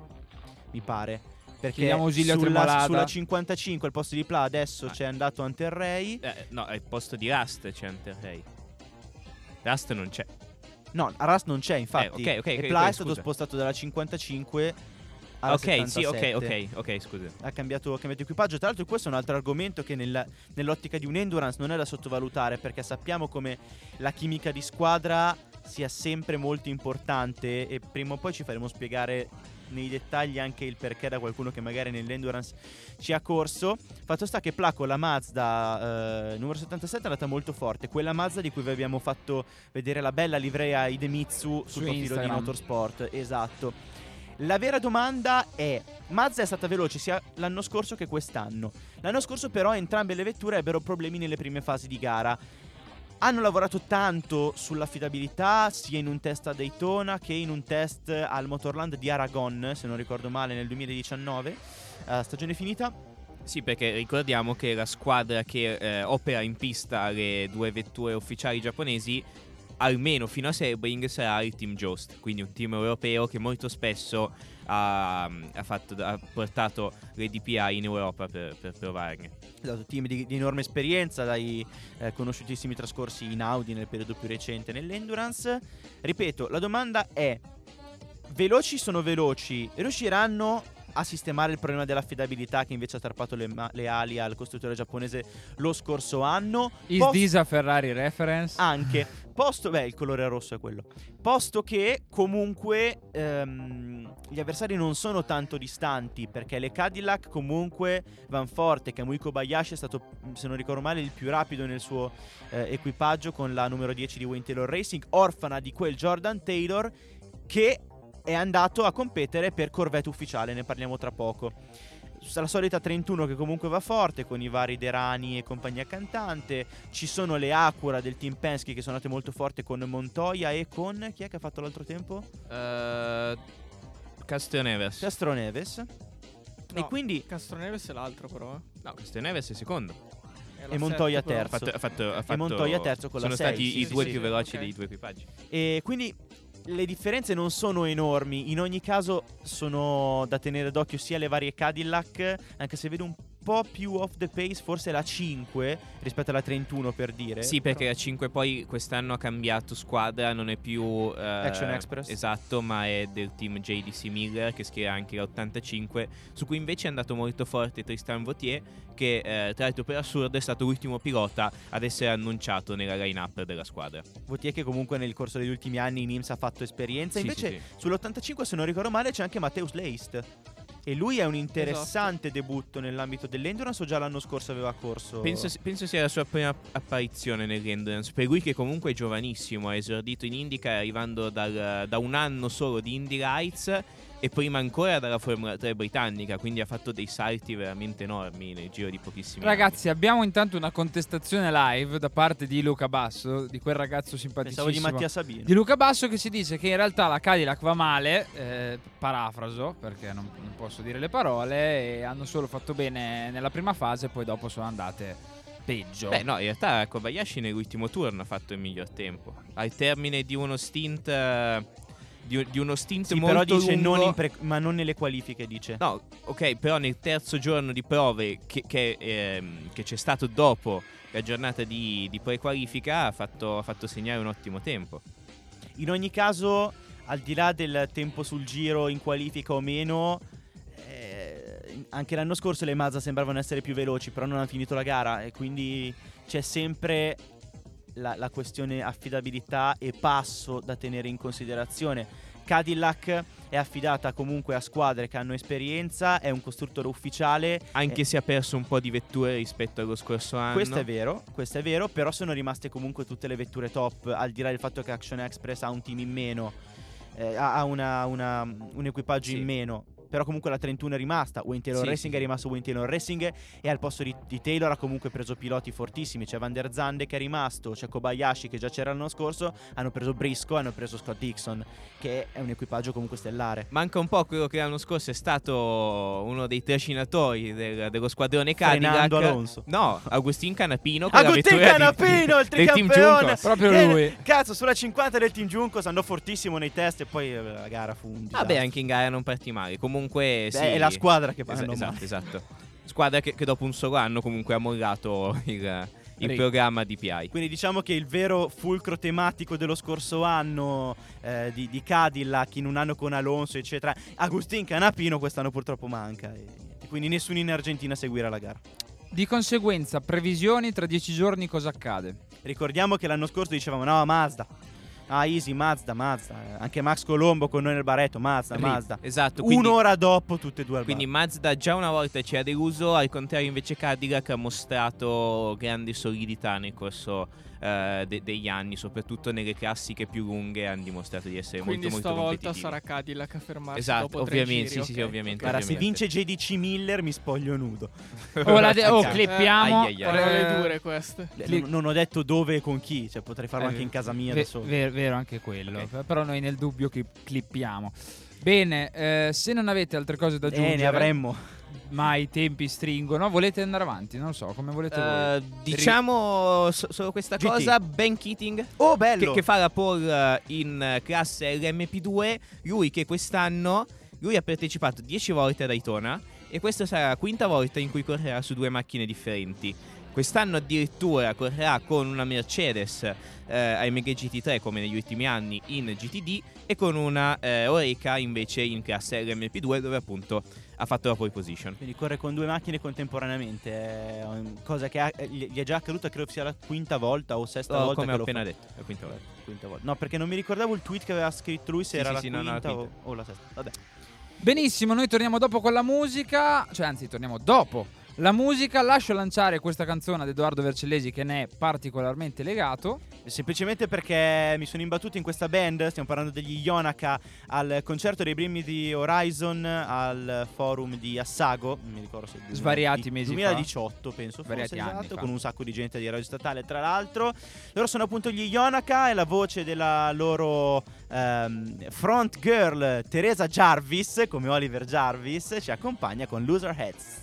Speaker 2: Mi pare. Perché
Speaker 1: Chiediamo ausilio a
Speaker 2: sulla, sulla 55 al posto di Pla adesso
Speaker 4: Ah.
Speaker 2: c'è andato Anterrey.
Speaker 4: Eh, no, al posto di Rust c'è Anterrey. Rust non c'è.
Speaker 2: No, a Rast non c'è, infatti.
Speaker 4: Eh, ok, ok,
Speaker 2: e Pla
Speaker 4: ok,
Speaker 2: è stato spostato dalla 55 alla
Speaker 4: ok, sì,
Speaker 2: 77.
Speaker 4: ok, ok, ok, scusa.
Speaker 2: ha cambiato, ha cambiato equipaggio. Tra l'altro, questo è un altro argomento che nella- nell'ottica di un endurance non è da sottovalutare perché sappiamo come la chimica di squadra sia sempre molto importante e prima o poi ci faremo spiegare nei dettagli anche il perché da qualcuno che magari nell'endurance ci ha corso. Fatto sta che Pla con la Mazda eh, numero 77 è andata molto forte, quella Mazda di cui vi abbiamo fatto vedere la bella livrea Idemitsu sul
Speaker 1: Su
Speaker 2: profilo di
Speaker 1: Instagram.
Speaker 2: Motorsport. Esatto. La vera domanda è: Mazda è stata veloce sia l'anno scorso che quest'anno. L'anno scorso, però, entrambe le vetture ebbero problemi nelle prime fasi di gara. Hanno lavorato tanto sull'affidabilità, sia in un test a Daytona che in un test al Motorland di Aragon, se non ricordo male, nel 2019, eh, stagione finita.
Speaker 4: Sì, perché ricordiamo che la squadra che eh, opera in pista le due vetture ufficiali giapponesi, almeno fino a Sebring, sarà il team Jost, quindi un team europeo che molto spesso ha, ha fatto- ha portato le DPI in Europa per, per provarne.
Speaker 2: Esatto, team di, di enorme esperienza, dai eh, conosciutissimi trascorsi in Audi nel periodo più recente nell'endurance. Ripeto, la domanda è: veloci sono veloci, riusciranno a sistemare il problema dell'affidabilità che invece ha tarpato le, ma- le ali al costruttore giapponese lo scorso anno?
Speaker 1: Is
Speaker 2: Post-
Speaker 1: this a Ferrari reference?
Speaker 2: anche posto beh il colore rosso è quello posto che comunque ehm, gli avversari non sono tanto distanti perché le Cadillac comunque van forte Kamui Kobayashi è stato se non ricordo male il più rapido nel suo eh, equipaggio con la numero 10 di Wayne Taylor Racing orfana di quel Jordan Taylor che è andato a competere per Corvette ufficiale ne parliamo tra poco la solita 31 che comunque va forte con i vari Derani e compagnia cantante. Ci sono le Acura del team Penske che sono andate molto forte con Montoya e con chi è che ha fatto l'altro tempo?
Speaker 4: Uh, Castroneves.
Speaker 2: Castro Neves. E
Speaker 3: No,
Speaker 2: quindi
Speaker 3: Castroneves è l'altro però. eh.
Speaker 4: No, Castroneves è secondo.
Speaker 2: E Montoya.
Speaker 4: Ha fatto, fatto, fatto-
Speaker 2: Montoya terzo con la
Speaker 4: Sono
Speaker 2: sei,
Speaker 4: stati
Speaker 2: sì,
Speaker 4: i
Speaker 2: sì,
Speaker 4: due
Speaker 2: sì,
Speaker 4: più
Speaker 3: sì,
Speaker 4: veloci
Speaker 3: ok.
Speaker 4: dei due equipaggi.
Speaker 2: E quindi le differenze non sono enormi. In ogni caso sono da tenere d'occhio sia le varie Cadillac, anche se vedo un po' più off the pace, forse la 5 rispetto alla 31 per dire.
Speaker 4: Sì, perché la 5 poi quest'anno ha cambiato squadra, non è più eh,
Speaker 2: Action Express.
Speaker 4: Esatto, ma è del team JDC Miller che schiera anche l'85, su cui invece è andato molto forte Tristan Vautier, che eh, tra l'altro per assurdo è stato l'ultimo pilota ad essere annunciato nella line-up della squadra.
Speaker 2: Vautier che comunque nel corso degli ultimi anni in IMSS ha fatto esperienza.
Speaker 4: Sì,
Speaker 2: Invece
Speaker 4: sì, sì.
Speaker 2: sull'85 se non ricordo male c'è anche Matteus Leist. E lui è un interessante debutto nell'ambito dell'endurance o già l'anno scorso aveva corso?
Speaker 4: Penso, penso sia la sua prima apparizione nell'endurance. Per lui che comunque è giovanissimo, ha esordito in Indica arrivando dal- da un anno solo di Indy Lights e prima ancora dalla Formula 3 britannica, quindi ha fatto dei salti veramente enormi nel giro di pochissimi
Speaker 1: Ragazzi, abbiamo intanto una contestazione live da parte di Luca Basso, di quel ragazzo
Speaker 2: Pensavo di
Speaker 1: simpaticissimo.
Speaker 2: Mattia Sabino.
Speaker 1: Di Luca Basso che ci dice che in realtà la Cadillac va male, eh, parafraso perché non, non posso dire le parole, e hanno solo fatto bene nella prima fase, poi dopo sono andate peggio.
Speaker 4: Beh, no, in realtà Kobayashi nell'ultimo turno ha fatto il miglior tempo. Al termine di uno stint. Di, di uno stint
Speaker 2: Sì,
Speaker 4: molto
Speaker 2: però dice
Speaker 4: lungo.
Speaker 2: non pre- ma non nelle qualifiche, dice.
Speaker 4: No, ok, però nel terzo giorno di prove che, che, ehm, che c'è stato dopo la giornata di, di pre-qualifica ha fatto, ha fatto segnare un ottimo tempo.
Speaker 2: In ogni caso, al di là del tempo sul giro in qualifica o meno, eh, anche l'anno scorso le Mazda sembravano essere più veloci, però non hanno finito la gara e quindi c'è sempre la, la questione affidabilità e passo da tenere in considerazione. Cadillac è affidata comunque a squadre che hanno esperienza, è un costruttore ufficiale.
Speaker 4: Anche
Speaker 2: eh,
Speaker 4: se ha perso un po' di vetture rispetto allo scorso anno.
Speaker 2: Questo è vero, questo è vero, però sono rimaste comunque tutte le vetture top, al di là del fatto che Action Express ha un team in meno, eh, ha una- una- un equipaggio
Speaker 4: Sì.
Speaker 2: in meno. Però comunque la 31 è rimasta, Wayne Taylor
Speaker 4: Sì,
Speaker 2: Racing
Speaker 4: sì.
Speaker 2: è rimasto Wayne Taylor Racing e al posto di, di Taylor ha comunque preso piloti fortissimi, c'è Van der Zande che è rimasto, c'è Kobayashi che già c'era l'anno scorso, hanno preso Briscoe, hanno preso Scott Dixon, che è un equipaggio comunque stellare.
Speaker 4: Manca un po' quello che l'anno scorso è stato uno dei trascinatori del- dello squadrone Cadillac.
Speaker 2: Alonso.
Speaker 4: No, Agustin Canapino.
Speaker 2: Agustin
Speaker 4: vettura di-
Speaker 2: Canapino, il
Speaker 4: del team
Speaker 2: tricampeone.
Speaker 4: Juncos.
Speaker 1: Proprio
Speaker 2: Che-
Speaker 1: lui.
Speaker 2: Cazzo, sulla 50 del team Juncos andò fortissimo nei test e poi eh, la gara fu un disastro.
Speaker 4: Vabbè, anche in gara non partì male. Comunque,
Speaker 2: Beh,
Speaker 4: sì.
Speaker 2: è la squadra che
Speaker 4: Esa-
Speaker 2: vanno
Speaker 4: esatto,
Speaker 2: male.
Speaker 4: esatto. Squadra che, che dopo un solo anno comunque ha mollato il, il programma DPI.
Speaker 2: Quindi diciamo che il vero fulcro tematico dello scorso anno eh, di, di Cadillac in un anno con Alonso eccetera Agustin Canapino quest'anno purtroppo manca e, e quindi nessuno in Argentina seguirà la gara
Speaker 1: Di conseguenza, previsioni tra dieci giorni cosa accade?
Speaker 2: ricordiamo che l'anno scorso dicevamo no Mazda ah easy Mazda Mazda anche Max Colombo con noi nel baretto Mazda
Speaker 4: Lì,
Speaker 2: Mazda
Speaker 4: Esatto, quindi,
Speaker 2: un'ora dopo tutte e due al
Speaker 4: quindi
Speaker 2: bar.
Speaker 4: Mazda già una volta ci ha deluso, al contrario invece Cadillac ha mostrato grande solidità nel corso eh, de- degli anni, soprattutto nelle classiche più lunghe hanno dimostrato di essere
Speaker 3: Quindi
Speaker 4: molto molto
Speaker 3: stavolta
Speaker 4: competitivi.
Speaker 3: sarà Cadillac a fermarsi
Speaker 4: Esatto,
Speaker 3: dopo tre
Speaker 4: ovviamente,
Speaker 3: giri,
Speaker 4: sì, sì,
Speaker 3: ok,
Speaker 4: ovviamente.
Speaker 2: Guarda, se vince JDC Miller mi spoglio nudo.
Speaker 1: Oh, la de- oh,
Speaker 2: Eh,
Speaker 1: clippiamo.
Speaker 3: Parole
Speaker 1: eh,
Speaker 3: dure queste.
Speaker 2: Non, non ho detto dove e con chi, cioè potrei farlo
Speaker 1: Eh,
Speaker 2: anche in casa mia
Speaker 1: ve-
Speaker 2: solo.
Speaker 1: ver- vero anche quello.
Speaker 4: Ok.
Speaker 1: Però noi nel dubbio che clippiamo. Bene, eh, se non avete altre cose da aggiungere,
Speaker 2: Eh, ne avremmo.
Speaker 1: Ma i tempi stringono, volete andare avanti? Non so, come volete voi.
Speaker 4: Eh, diciamo so- solo questa
Speaker 2: GT.
Speaker 4: cosa, Ben Keating
Speaker 2: Oh,
Speaker 4: che,
Speaker 2: bello!
Speaker 4: che fa la pole eh, in eh, classe LMP2, lui che quest'anno lui ha partecipato 10 volte a Daytona e questa sarà la quinta volta in cui correrà su due macchine differenti. Quest'anno addirittura correrà con una Mercedes eh, AMG GT3 come negli ultimi anni in GTD e con una eh, Oreca invece in classe LMP2 dove appunto ha fatto la pole position.
Speaker 2: Quindi corre con due macchine contemporaneamente, una cosa che ha- gli gli è già accaduta, credo sia la quinta volta o sesta
Speaker 4: Oh,
Speaker 2: volta
Speaker 4: come
Speaker 2: che
Speaker 4: ho appena
Speaker 2: fa.
Speaker 4: detto, la quinta volta.
Speaker 2: Quinta volta. No, perché non mi ricordavo il tweet che aveva scritto lui se
Speaker 4: Sì,
Speaker 2: era
Speaker 4: sì,
Speaker 2: la
Speaker 4: sì, no, no, la
Speaker 2: quinta o,
Speaker 4: quinta.
Speaker 2: o la sesta. Vabbè.
Speaker 1: Benissimo, noi torniamo dopo con la musica, cioè anzi torniamo dopo la musica. Lascio lanciare questa canzone ad Edoardo Vercellesi che ne è particolarmente legato.
Speaker 2: Semplicemente perché mi sono imbattuto in questa band, stiamo parlando degli Yonaka, al concerto dei primi di Horizon al forum di Assago, mi ricordo se
Speaker 1: Svariati mesi fa.
Speaker 2: 2018 penso,
Speaker 1: Svariati anni
Speaker 2: esatto,
Speaker 1: fa.
Speaker 2: con un sacco di gente di Radio Statale tra l'altro. Loro sono appunto gli Yonaka e la voce della loro ehm, front girl Teresa Jarvis, come Oliver Jarvis, ci accompagna con Loser Heads.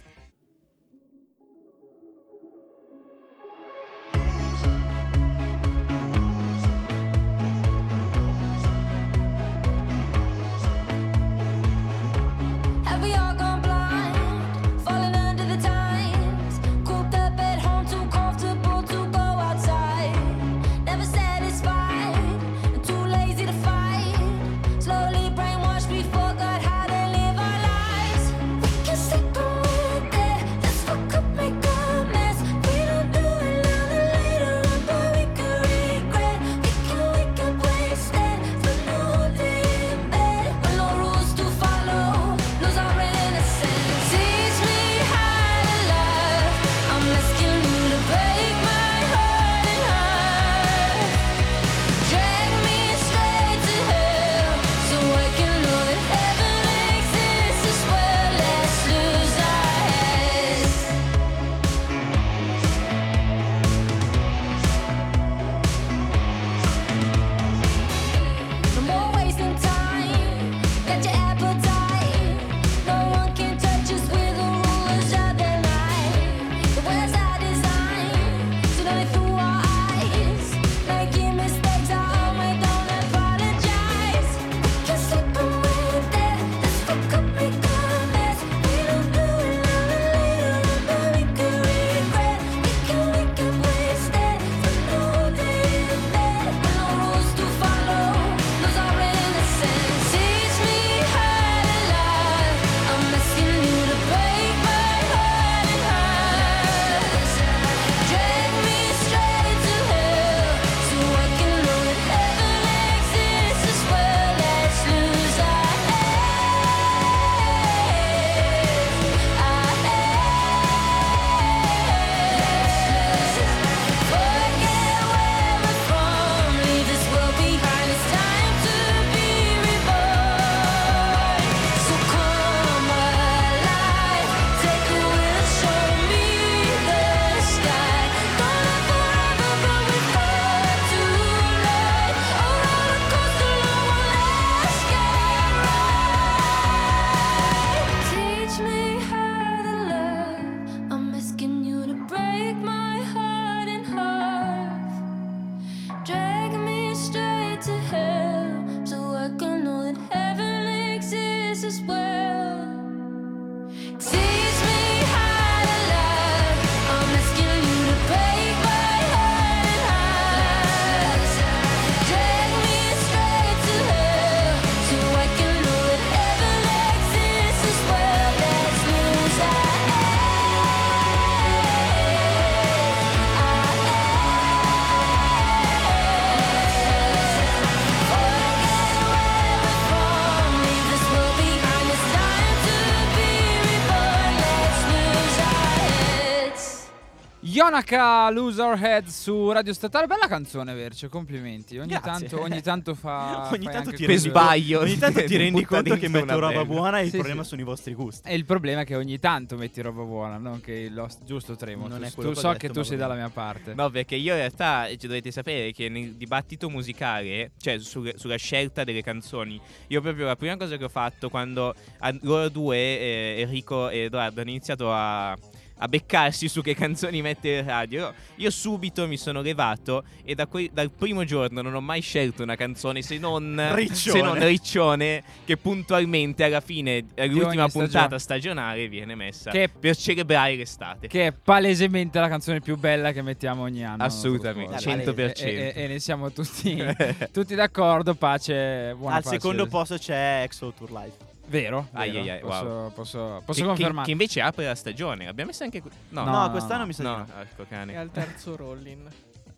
Speaker 1: Gionaka Lose Our Head su Radio Statale. Bella canzone, Verce. Complimenti. Ogni,
Speaker 2: Grazie.
Speaker 1: tanto, ogni tanto fa.
Speaker 2: Ogni tanto ti rendi-
Speaker 4: sbaglio.
Speaker 2: Ogni tanto ti rendi conto che metto roba
Speaker 4: bella.
Speaker 2: buona e il
Speaker 1: Sì,
Speaker 2: problema
Speaker 1: sì.
Speaker 2: sono i vostri gusti.
Speaker 1: E il problema è che ogni tanto metti roba buona, non che lo giusto Tremo.
Speaker 2: Non
Speaker 1: tu
Speaker 2: è quello
Speaker 1: tu
Speaker 2: che
Speaker 1: so
Speaker 2: detto,
Speaker 1: che tu sei dalla mia parte.
Speaker 4: No, perché io in realtà cioè, dovete sapere che nel dibattito musicale, cioè su- sulla scelta delle canzoni, io proprio la prima cosa che ho fatto quando a- loro due, eh, Enrico e Edoardo, hanno iniziato a, a beccarsi su che canzoni mettere in radio, io subito mi sono levato e da quei- dal primo giorno non ho mai scelto una canzone se non
Speaker 2: Riccione.
Speaker 4: se non Riccione, che puntualmente alla fine, all'ultima
Speaker 1: ogni
Speaker 4: puntata
Speaker 1: stagione.
Speaker 4: stagionale, viene messa
Speaker 1: Che-
Speaker 4: per celebrare l'estate.
Speaker 1: Che è palesemente la canzone più bella che mettiamo ogni anno.
Speaker 4: Assolutamente,
Speaker 1: sullo sport.
Speaker 4: 100%.
Speaker 1: E, e- e ne siamo tutti, tutti d'accordo. Pace, buona
Speaker 2: Al
Speaker 1: pace.
Speaker 2: secondo posto c'è Exo Tour Live.
Speaker 1: Vero?
Speaker 4: Ai,
Speaker 1: vero.
Speaker 4: ai, ai,
Speaker 1: posso,
Speaker 4: wow.
Speaker 1: posso, posso
Speaker 4: che,
Speaker 1: confermare.
Speaker 4: che, che invece apre la stagione. Abbiamo messo anche. No,
Speaker 1: No,
Speaker 2: No,
Speaker 1: no,
Speaker 2: quest'anno
Speaker 1: no.
Speaker 2: mi sa di
Speaker 4: no,
Speaker 2: no.
Speaker 4: ecco
Speaker 3: E
Speaker 4: cane.
Speaker 3: al terzo roll-in.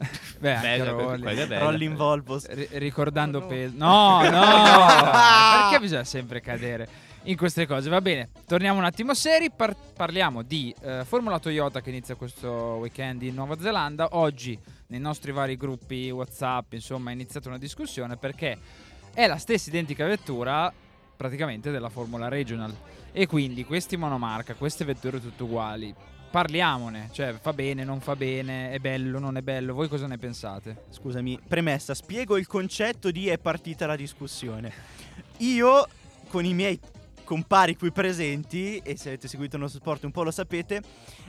Speaker 1: Beh,
Speaker 4: è bella.
Speaker 2: Rolling Volvos.
Speaker 1: Ri- ricordando
Speaker 3: No, no.
Speaker 1: peso. No, no, perché bisogna sempre cadere in queste cose? Va bene, torniamo un attimo seri. par- parliamo di eh, Formula Toyota che inizia questo weekend in Nuova Zelanda. Oggi, nei nostri vari gruppi WhatsApp, insomma, è iniziata una discussione perché è la stessa identica vettura praticamente della Formula Regional. E quindi questi monomarca, queste vetture tutte uguali. Parliamone, cioè fa bene, non fa bene, è bello, non è bello. Voi cosa ne pensate?
Speaker 2: Scusami, premessa, spiego il concetto di è partita la discussione. Io, con i miei compari qui presenti, e se avete seguito il nostro sport un po' lo sapete,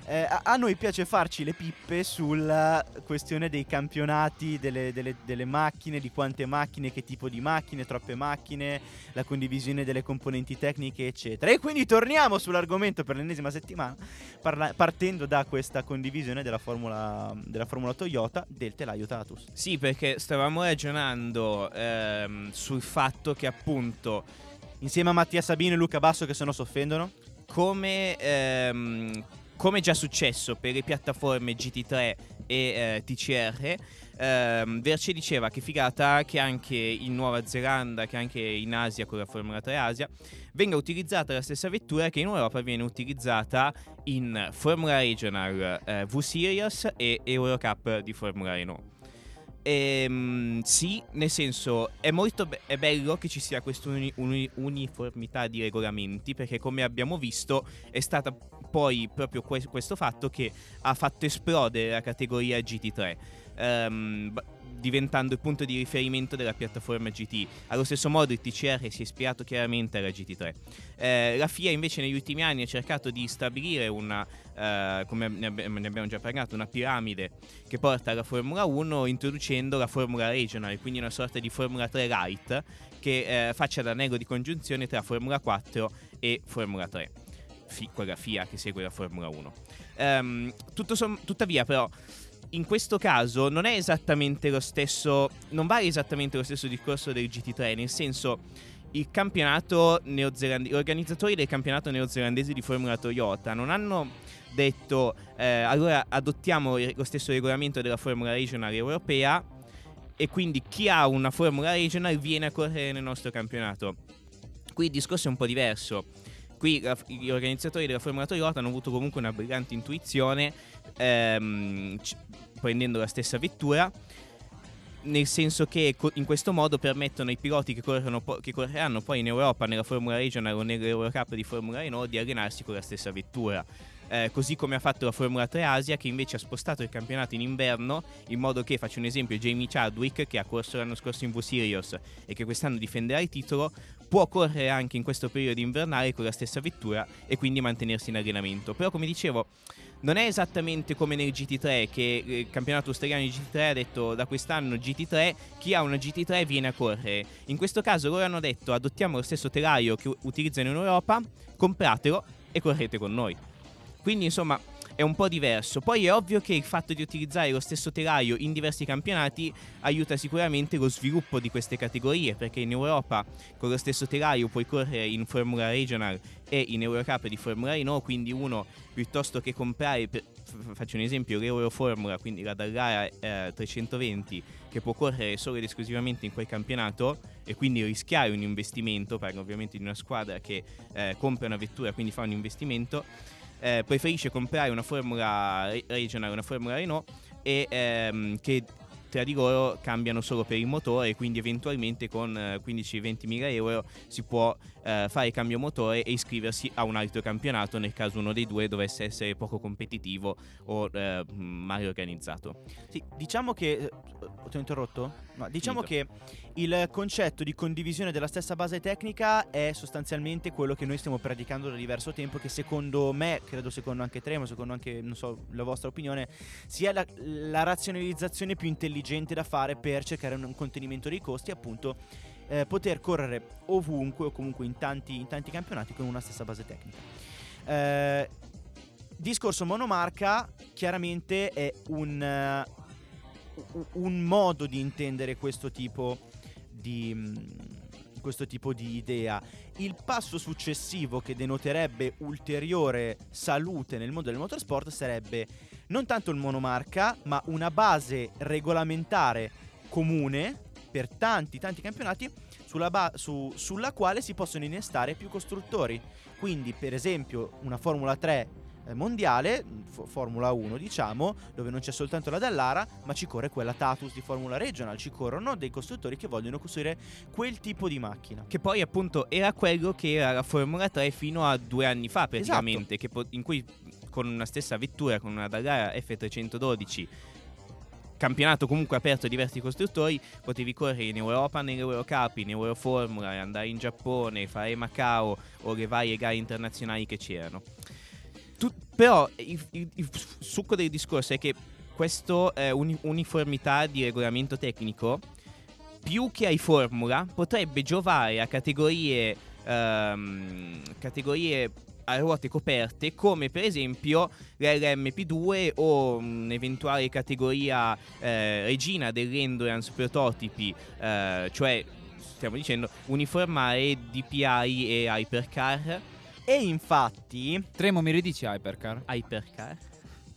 Speaker 2: eh, a, noi piace farci le pippe sulla questione dei campionati, delle, delle- delle macchine, di quante macchine, che tipo di macchine, troppe macchine, la condivisione delle componenti tecniche, eccetera. E quindi torniamo sull'argomento per l'ennesima settimana, parla- partendo da questa condivisione della Formula, della Formula Toyota del telaio Tatus.
Speaker 4: Sì, perché stavamo ragionando ehm, sul fatto che appunto
Speaker 2: Insieme a Mattia Sabino e Luca Basso che se no si offendono.
Speaker 4: come, ehm, come già successo per le piattaforme GT3 e eh, TCR, ehm, Verce diceva che figata che anche in Nuova Zelanda, che anche in Asia con la Formula 3 Asia, venga utilizzata la stessa vettura che in Europa viene utilizzata in Formula Regional eh, V-Series e Eurocup di Formula Renault. Ehm, sì, nel senso è molto be- è bello che ci sia questa uni- uni- uniformità di regolamenti perché come abbiamo visto è stata poi proprio que- questo fatto che ha fatto esplodere la categoria GT3 ehm, diventando il punto di riferimento della piattaforma GT. Allo stesso modo il TCR si è ispirato chiaramente alla GT3. Eh, la FIA invece negli ultimi anni ha cercato di stabilire una, eh, come ne abbi- ne abbiamo già parlato, una piramide che porta alla Formula 1 introducendo la Formula Regional, quindi una sorta di Formula 3 Light che eh, faccia nego di congiunzione tra Formula 4 e Formula 3. Fi- quella FIA che segue la Formula 1. Ehm, tutto som- tuttavia, però, in questo caso non è esattamente lo stesso. Non vale esattamente lo stesso discorso del GT3, nel senso. Il campionato neozelandese, gli organizzatori del campionato neozelandese di Formula Toyota non hanno detto eh, allora adottiamo lo stesso regolamento della Formula Regional europea e quindi chi ha una Formula Regional viene a correre nel nostro campionato. Qui il discorso è un po' diverso. Qui la- gli organizzatori della Formula Toyota hanno avuto comunque una brillante intuizione ehm, prendendo la stessa vettura nel senso che in questo modo permettono ai piloti che, corrono che correranno poi in Europa nella Formula Regional o nell'Eurocup di Formula Renault di allenarsi con la stessa vettura. Eh, così come ha fatto la Formula 3 Asia che invece ha spostato il campionato in inverno in modo che, faccio un esempio, Jamie Chadwick che ha corso l'anno scorso in V-Series e che quest'anno difenderà il titolo può correre anche in questo periodo invernale con la stessa vettura e quindi mantenersi in allenamento. Però come dicevo non è esattamente come nel GT3 che eh, il campionato australiano di GT3 ha detto da quest'anno GT3 chi ha una GT3 viene a correre. In questo caso loro hanno detto adottiamo lo stesso telaio che utilizzano in Europa, compratelo e correte con noi. Quindi insomma è un po' diverso. Poi è ovvio che il fatto di utilizzare lo stesso telaio in diversi campionati aiuta sicuramente lo sviluppo di queste categorie, perché in Europa con lo stesso telaio puoi correre in Formula Regional e in Eurocup di Formula Renault, quindi uno piuttosto che comprare, per- faccio un esempio, l'Euroformula, quindi la Dallara eh, 320 che può correre solo ed esclusivamente in quel campionato e quindi rischiare un investimento, parlo ovviamente di una squadra che eh, compra una vettura, quindi fa un investimento eh, preferisce comprare una formula re- regional, una formula Renault e ehm, che tra di loro cambiano solo per il motore, quindi eventualmente con eh, 15-20 mila euro si può eh, fare il cambio motore e iscriversi a un altro campionato nel caso uno dei due dovesse essere poco competitivo o eh, male organizzato.
Speaker 2: Sì, diciamo che. eh, Ti ho interrotto? No, diciamo
Speaker 4: Finito.
Speaker 2: che il concetto di condivisione della stessa base tecnica è sostanzialmente quello che noi stiamo praticando da diverso tempo. Che secondo me, credo secondo anche Tremo, secondo anche, so, la vostra opinione, sia la, la razionalizzazione più intelligente da fare per cercare un, un contenimento dei costi, appunto. eh, poter correre ovunque o comunque in tanti, in tanti campionati con una stessa base tecnica. Eh, discorso monomarca chiaramente è un, eh, u- un modo di intendere questo tipo di, mm, questo tipo di idea. Il passo successivo che denoterebbe ulteriore salute nel mondo del motorsport sarebbe non tanto il monomarca, ma una base regolamentare comune per tanti tanti campionati sulla, ba- su- sulla quale si possono innestare più costruttori. Quindi, per esempio, una Formula 3 eh, mondiale, f- Formula 1 diciamo, dove non c'è soltanto la Dallara, ma ci corre quella Tatus di Formula Regional, ci corrono dei costruttori che vogliono costruire quel tipo di macchina.
Speaker 4: Che poi appunto era quello che era la Formula 3 fino a due anni fa praticamente, che po- in cui con una stessa vettura, con una Dallara F312, campionato comunque aperto a diversi costruttori, potevi correre in Europa, nell'Eurocup, in Euroformula, andare in Giappone, fare Macao o le varie gare internazionali che c'erano. Tu- però il, il- il succo del discorso è che questa uniformità di regolamento tecnico più che ai Formula potrebbe giovare a categorie, ehm, categorie a ruote coperte come per esempio l'LMP2 o un'eventuale categoria eh, regina dell'Endurance prototipi, eh, cioè stiamo dicendo uniformare DPI e Hypercar.
Speaker 2: E infatti,
Speaker 1: Tremo, mi ridici Hypercar?
Speaker 4: Hypercar?
Speaker 2: e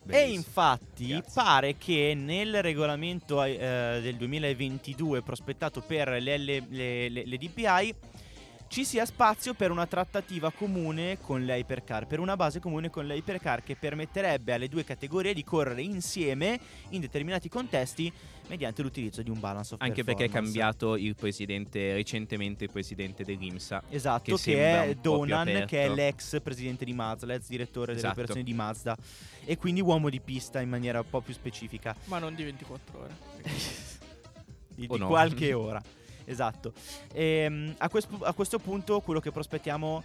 Speaker 1: Bellissimo.
Speaker 2: infatti
Speaker 1: Grazie.
Speaker 2: pare che nel regolamento eh, del 2022 prospettato per le, le- le- le DPI ci sia spazio per una trattativa comune con le hypercar, per una base comune con le hypercar che permetterebbe alle due categorie di correre insieme in determinati contesti mediante l'utilizzo di un balance of
Speaker 4: Anche perché è cambiato il presidente, recentemente il presidente dell'IMSA.
Speaker 2: Esatto,
Speaker 4: che
Speaker 2: che, è Donan, che è l'ex presidente di Mazda, l'ex direttore delle
Speaker 4: Esatto.
Speaker 2: operazioni di Mazda e quindi uomo di pista in maniera un po' più specifica.
Speaker 3: Ma non di 24 ore.
Speaker 2: di, di
Speaker 4: no.
Speaker 2: qualche ora. Esatto. Ehm, a, quest- a questo punto quello che prospettiamo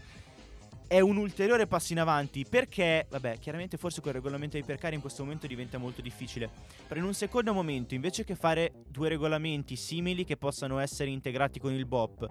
Speaker 2: è un ulteriore passo in avanti perché, vabbè, chiaramente forse con il regolamento ipercar in questo momento diventa molto difficile. Però in un secondo momento, invece che fare due regolamenti simili che possano essere integrati con il BOP,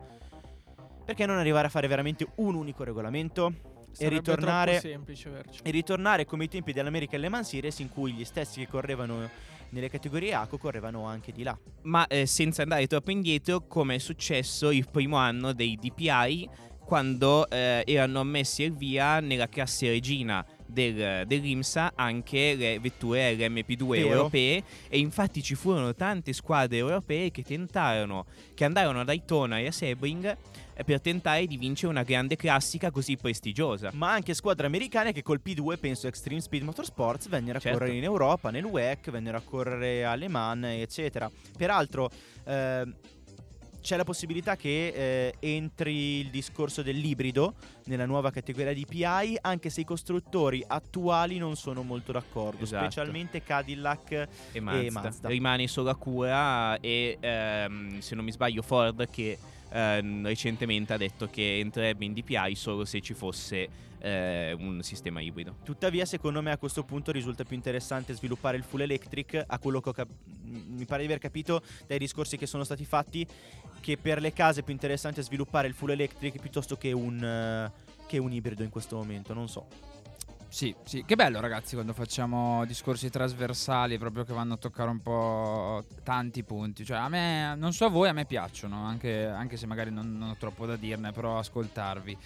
Speaker 2: perché non arrivare a fare veramente un unico regolamento?
Speaker 3: Sarebbe
Speaker 2: ritornare-
Speaker 3: semplice.
Speaker 2: E ritornare come i tempi dell'American Le Mans Series in cui gli stessi che correvano nelle categorie A correvano anche di là.
Speaker 4: ma eh, senza andare troppo indietro come è successo il primo anno dei DPI quando eh, erano ammessi al via nella classe regina del, dell'IMSA anche le vetture LMP2
Speaker 2: Vero.
Speaker 4: europee e infatti ci furono tante squadre europee che tentarono, che andarono a Daytona e a Sebring per tentare di vincere una grande classica così prestigiosa.
Speaker 2: Ma anche squadre americane che col P2, penso Extreme Speed Motorsports, vennero a
Speaker 4: Certo.
Speaker 2: correre in Europa, nel WEC, vennero a correre a Le Mans, eccetera. Peraltro, ehm, c'è la possibilità che eh, entri il discorso dell'ibrido nella nuova categoria di PI, anche se i costruttori attuali non sono molto d'accordo,
Speaker 4: Esatto.
Speaker 2: specialmente Cadillac.
Speaker 4: e Mazda.
Speaker 2: Mazda.
Speaker 4: Rimane solo Acura e ehm, se non mi sbaglio Ford che ehm, recentemente ha detto che entrerebbe in DPI solo se ci fosse eh, un sistema ibrido.
Speaker 2: Tuttavia, secondo me a questo punto risulta più interessante sviluppare il full electric, a quello che ho cap- mi pare di aver capito dai discorsi che sono stati fatti, che per le case è più interessante sviluppare il full electric piuttosto che un, che un ibrido in questo momento, non so.
Speaker 1: Sì, sì, che bello ragazzi quando facciamo discorsi trasversali proprio che vanno a toccare un po' tanti punti. Cioè a me, non so a voi, a me piacciono, anche, anche se magari non, non ho troppo da dirne, però ascoltarvi.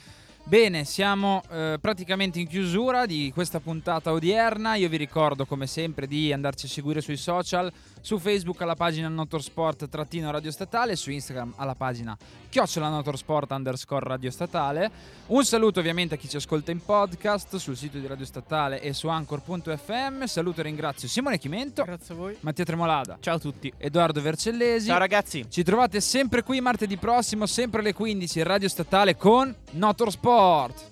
Speaker 1: Bene, siamo eh, praticamente in chiusura di questa puntata odierna. Io vi ricordo come sempre di andarci a seguire sui social, su Facebook alla pagina Notorsport trattino Radio Statale, su Instagram alla pagina chiocciola Notorsport underscore Radio Statale. Un saluto ovviamente a chi ci ascolta in podcast sul sito di Radio Statale e su anchor.fm. Saluto e ringrazio Simone Chimento,
Speaker 3: Grazie a voi.
Speaker 1: Mattia Tremolada,
Speaker 4: Ciao a tutti.
Speaker 1: Edoardo Vercellesi.
Speaker 2: Ciao ragazzi.
Speaker 1: Ci trovate sempre qui martedì prossimo, sempre alle 15, in Radio Statale con Notorsport.